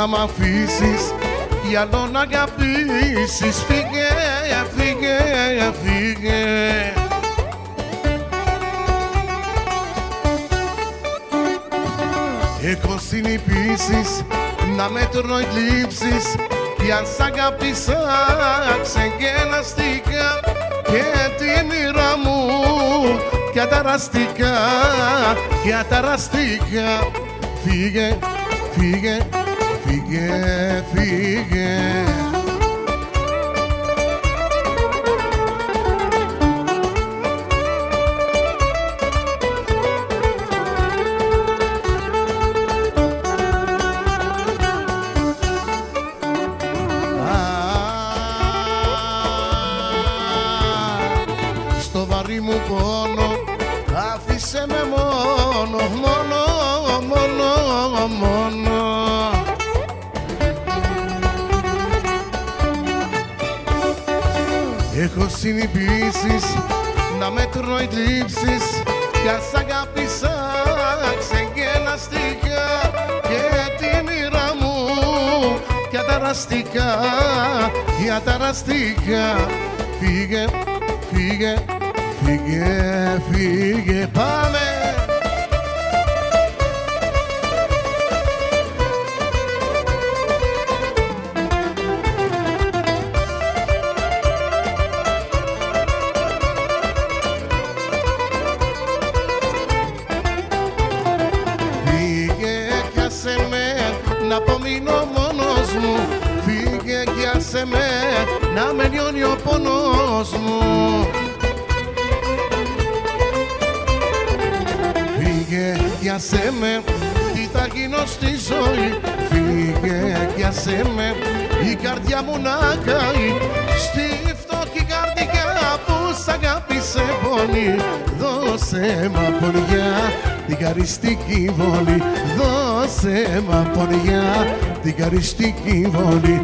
Να μ' αφήσεις κι άλλο να αγαπήσεις. Φύγε, φύγε, φύγε. Έχω συνηθίσεις να μέτρω εκλήψεις κι αν σ' αγάπησα ξεγελαστικά και τη μοίρα μου και αταραστικά και αταραστικά Φύγε, φύγε, φύγε, φύγε Έχω συνηθίσεις να μέτρω εκλήψεις κι αν σ' αγάπησα ξεγελαστικά και τη μοίρα μου. Και αταραστικά, και αταραστικά Φύγε, φύγε, φύγε, φύγε, πάμε! Άσε με, τι θα γίνω στη ζωή Φύγε κι άσε με, η καρδιά μου να καεί Στη φτώχη καρδιά που σ' αγάπησε πολύ. Δώσε μ' αποριά την καριστική βολή Δώσε μ' αποριά την καριστική βολή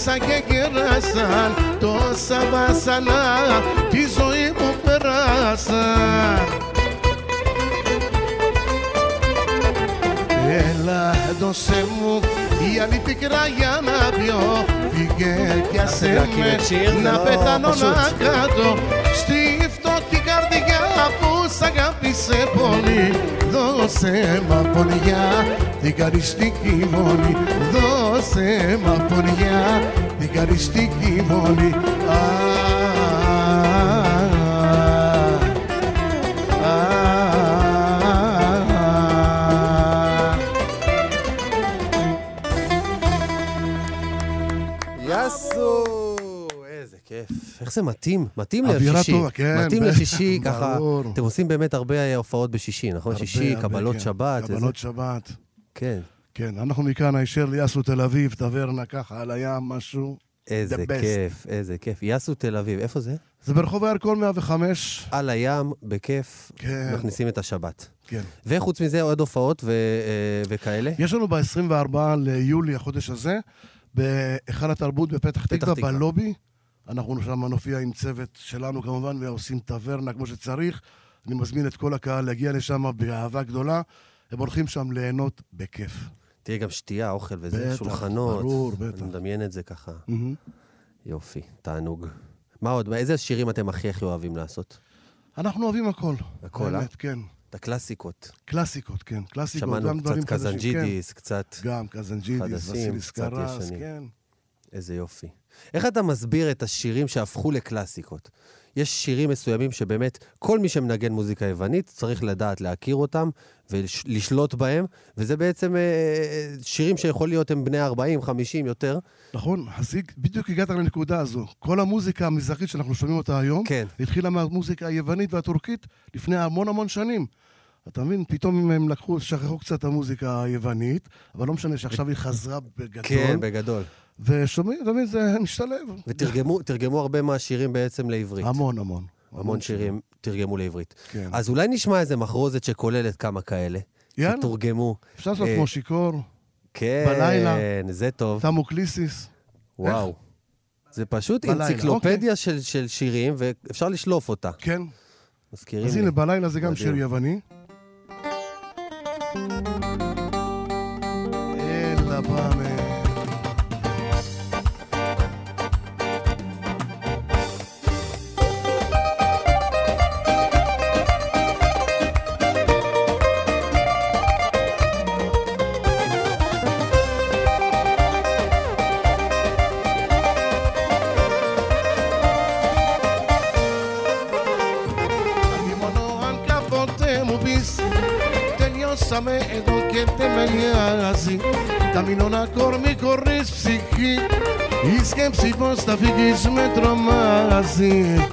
άσπρισα και κεράσαν Τόσα βάσανα τη ζωή μου περάσαν Έλα δώσε μου η άλλη πικρά για να πιω Φύγε κι άσε με να πετάνω να κάτω Στη φτώχη καρδιά που σ' αγάπησε πολύ Δώσε μ' αποριά την καριστική βολή Δώσε μ' αποριά την καριστική βολή Α, α, α, α. יאסו! איזה כיף. איך זה מתאים? מתאים ליל אווירה שישי. טובה, כן, מתאים בטח, לשישי, ככה. ברור. אתם עושים באמת הרבה הופעות בשישי, נכון? הרבה, שישי, הרבה, קבלות כן. שבת. וזה. קבלות שבת. כן. כן, אנחנו מכאן הישר ליאסו תל אביב, טברנה ככה על הים, משהו. איזה. כיף, איזה כיף. יאסו תל אביב, איפה זה? זה ברחוב הירקון 105. על הים, בכיף, כן. מכניסים את השבת. כן. וחוץ מזה, עוד הופעות ו- אה, וכאלה? יש לנו ב-24 ליולי, החודש הזה, בהיכל התרבות בפתח תקווה. בלובי. אנחנו שם נופיע עם צוות שלנו כמובן, ועושים טברנה כמו שצריך. אני מזמין את כל הקהל להגיע לשם באהבה גדולה. הם הולכים שם ליהנות בכיף. תהיה גם שתייה, אוכל וזה, בטח, שולחנות. ברור, בטח. אני מדמיין את זה ככה. מהמם. יופי, תענוג. מה עוד? איזה שירים אתם הכי הכי אוהבים לעשות? אנחנו אוהבים הכל. הכל, אה? באמת, כן. את הקלאסיקות. קלאסיקות, כן. קלאסיקות, שמענו גם דברים קצת חדשים. קזנג'ידיס, קצת... כן. גם קזנג'ידיס, וסיליס קצת קרס. כן. איזה יופי. איך אתה מסביר את השירים שהפכו לקלאסיקות? יש שירים מסוימים שבאמת כל מי שמנגן מוזיקה יוונית צריך לדעת להכיר אותם ולשלוט בהם, וזה בעצם אה, אה, שירים שיכול להיות הם בני 40, 50 יותר. נכון, אז בדיוק הגעת לנקודה הזו. כל המוזיקה המזרחית שאנחנו שומעים אותה היום, כן. התחילה מהמוזיקה היוונית והטורקית לפני המון המון שנים. אתה מבין? פתאום הם לקחו, שכחו קצת את המוזיקה היוונית, אבל לא משנה שעכשיו היא חזרה בגדול. כן, בגדול. ושומעים, מבין, זה משתלב. ותרגמו תרגמו הרבה מהשירים בעצם לעברית. המון, המון. המון שירים תרגמו לעברית. כן. אז אולי נשמע איזה מחרוזת שכוללת כמה כאלה. יאללה. שתורגמו. אפשר לעשות אה, כמו שיכור, כן, בלילה. זה טוב. תמוקליסיס. וואו. זה פשוט בלילה, אנציקלופדיה של, של שירים, ואפשר לשלוף אותה. כן. מזכירים אז לי. הנה, בלילה זה גם מדהים. שיר יווני. אלא פעם... Τα μηνώνα κορμί χωρίς ψυχή. Η σκέψη πως θα φύγεις με τρομάζει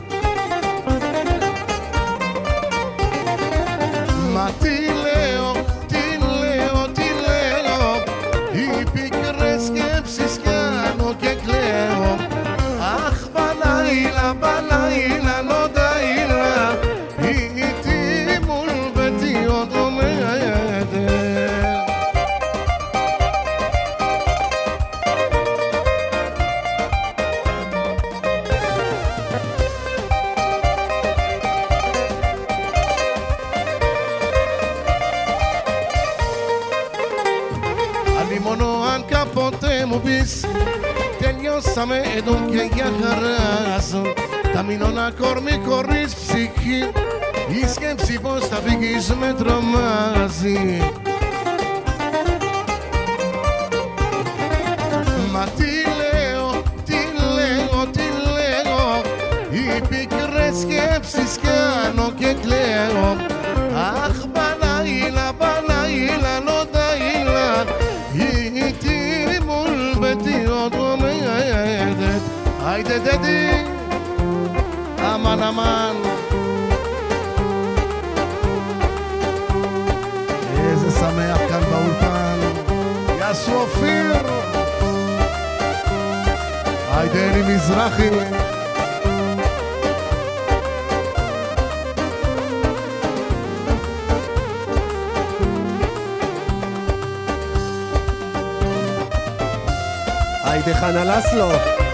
היידה דדי, אמן אמן. איזה שמח כאן באולפן, יעשו אופיר. היידה אלי מזרחי. היידה חנה לסלו.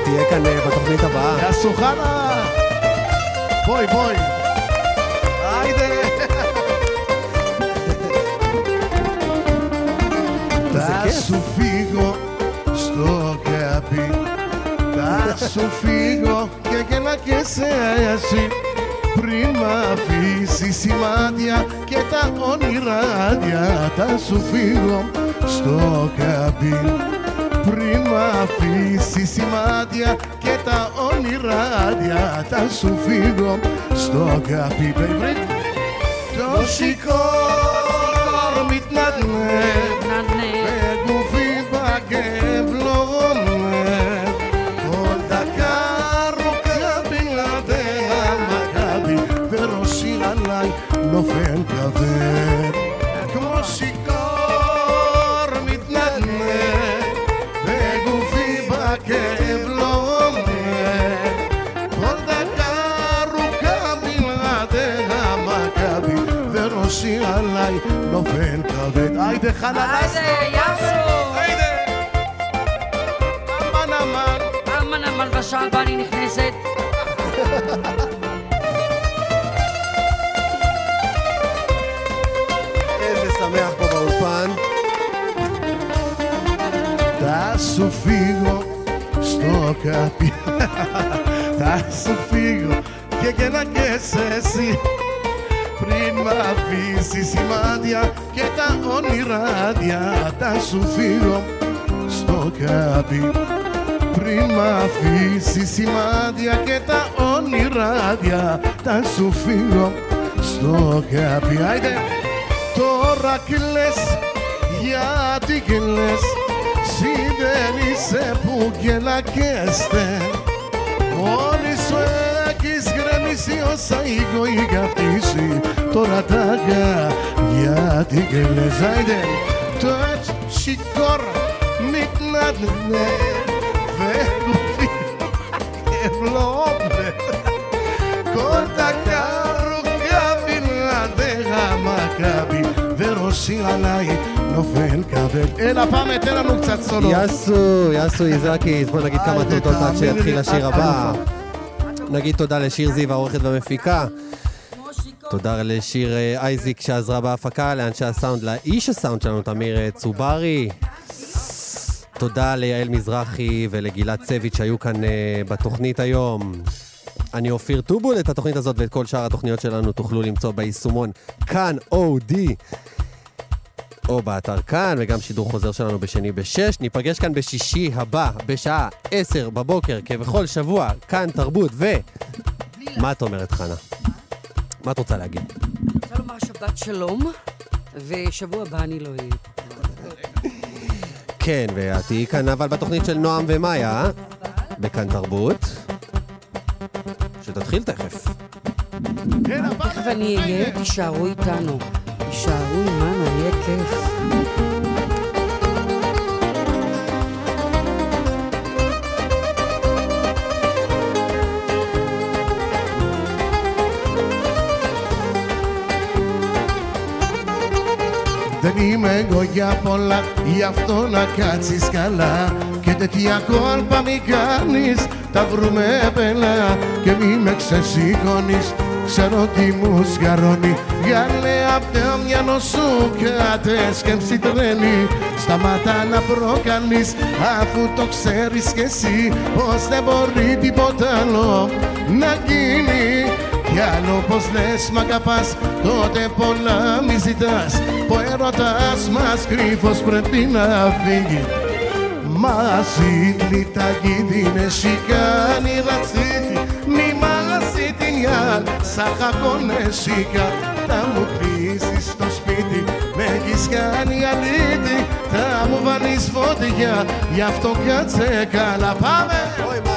שתהיה כאן אה, בתוכנית הבאה. יעשו חנה. בואי, בואי. היידה. Θα σου φύγω στο καπί Θα σου φύγω και γέλα και σε εσύ Πριν μ' αφήσεις σημάδια και τα όνειράδια Θα σου φύγω στο καπί πριν μ' αφήσεις σημάδια και τα όνειρα διά τα σου φύγω. Στο καπίπερ βρε το σηκώ נופל כבד היידה חנה היידה, יאסו! היידה אמן אמן אמן אמן אני נכנסת. איזה שמח פה באולפן. Tasso figo, sto capendo. Tasso figo, che che μ' αφήσει σημάδια και τα όνειράδια τα σου φύγω στο κάτι πριν μ' αφήσει σημάδια και τα όνειράδια τα σου φύγω στο κάτι Άιντε τώρα κλαις γιατί κλαις Συντέρησε που γελακέστε έχεις γκρεμίσει όσα εγώ είχα χτίσει Τώρα τα γα γιατί κλαις Άιντε το έτσι σηκώρ μιτνάτνε Βέγγουφι ευλόπνε Κόρτα καρούγα בלעדיך מכבי וראשי עליי נופל כבד. אלא פעם תן לנו קצת סולו. יאסו, יאסו איזקיס, בוא נגיד כמה היידה, תודות עד תאמין לי, שיתחיל השיר את הבא. נגיד תודה לשיר זיו, העורכת והמפיקה. תודה לשיר אה, אייזיק שעזרה בהפקה, לאנשי הסאונד, לאיש הסאונד שלנו, תמיר אה, צוברי. תודה ליעל מזרחי ולגלעד צביץ' שהיו כאן אה, בתוכנית היום. אני אופיר טובול, את התוכנית הזאת ואת כל שאר התוכניות שלנו תוכלו למצוא ביישומון כאן אודי. או באתר כאן, וגם שידור חוזר שלנו בשני בשש. ניפגש כאן בשישי הבא, בשעה עשר בבוקר, כבכל שבוע, כאן תרבות ו... מה את אומרת, חנה? מה את רוצה להגיד? רוצה לומר שבת שלום, ושבוע הבא אני לא אהיה. כן, ואת תהיי כאן אבל בתוכנית של נועם ומאיה, בכאן תרבות, שתתחיל תכף. תכף אני אהיה, תישארו איתנו. תישארו עמנו, יהיה כיף. Δεν είμαι εγώ για πολλά, γι' αυτό να κάτσεις καλά Και τέτοια κόλπα μη κάνεις, τα βρούμε πελά Και μη με ξεσηκώνεις, ξέρω τι μου σγαρώνει Γάλε απ' τα μυαλό σου κάτες και ψητρένει Σταματά να προκαλείς αφού το ξέρεις κι εσύ Πως δεν μπορεί τίποτα άλλο να γίνει. Κι άλλο πως λες μ' αγαπάς τότε πολλά μη ζητάς. Που έρωτας μας κρύφος πρέπει να φύγει. Μαζί λιταγή την έχει κάνει ρατσίτη Μη μάσει την γιάν σαν χακονέσικα Θα μου πείσεις στο σπίτι με έχεις κάνει αλήτη Θα μου βάλεις φωτιά γι' αυτό κάτσε καλά. Πάμε!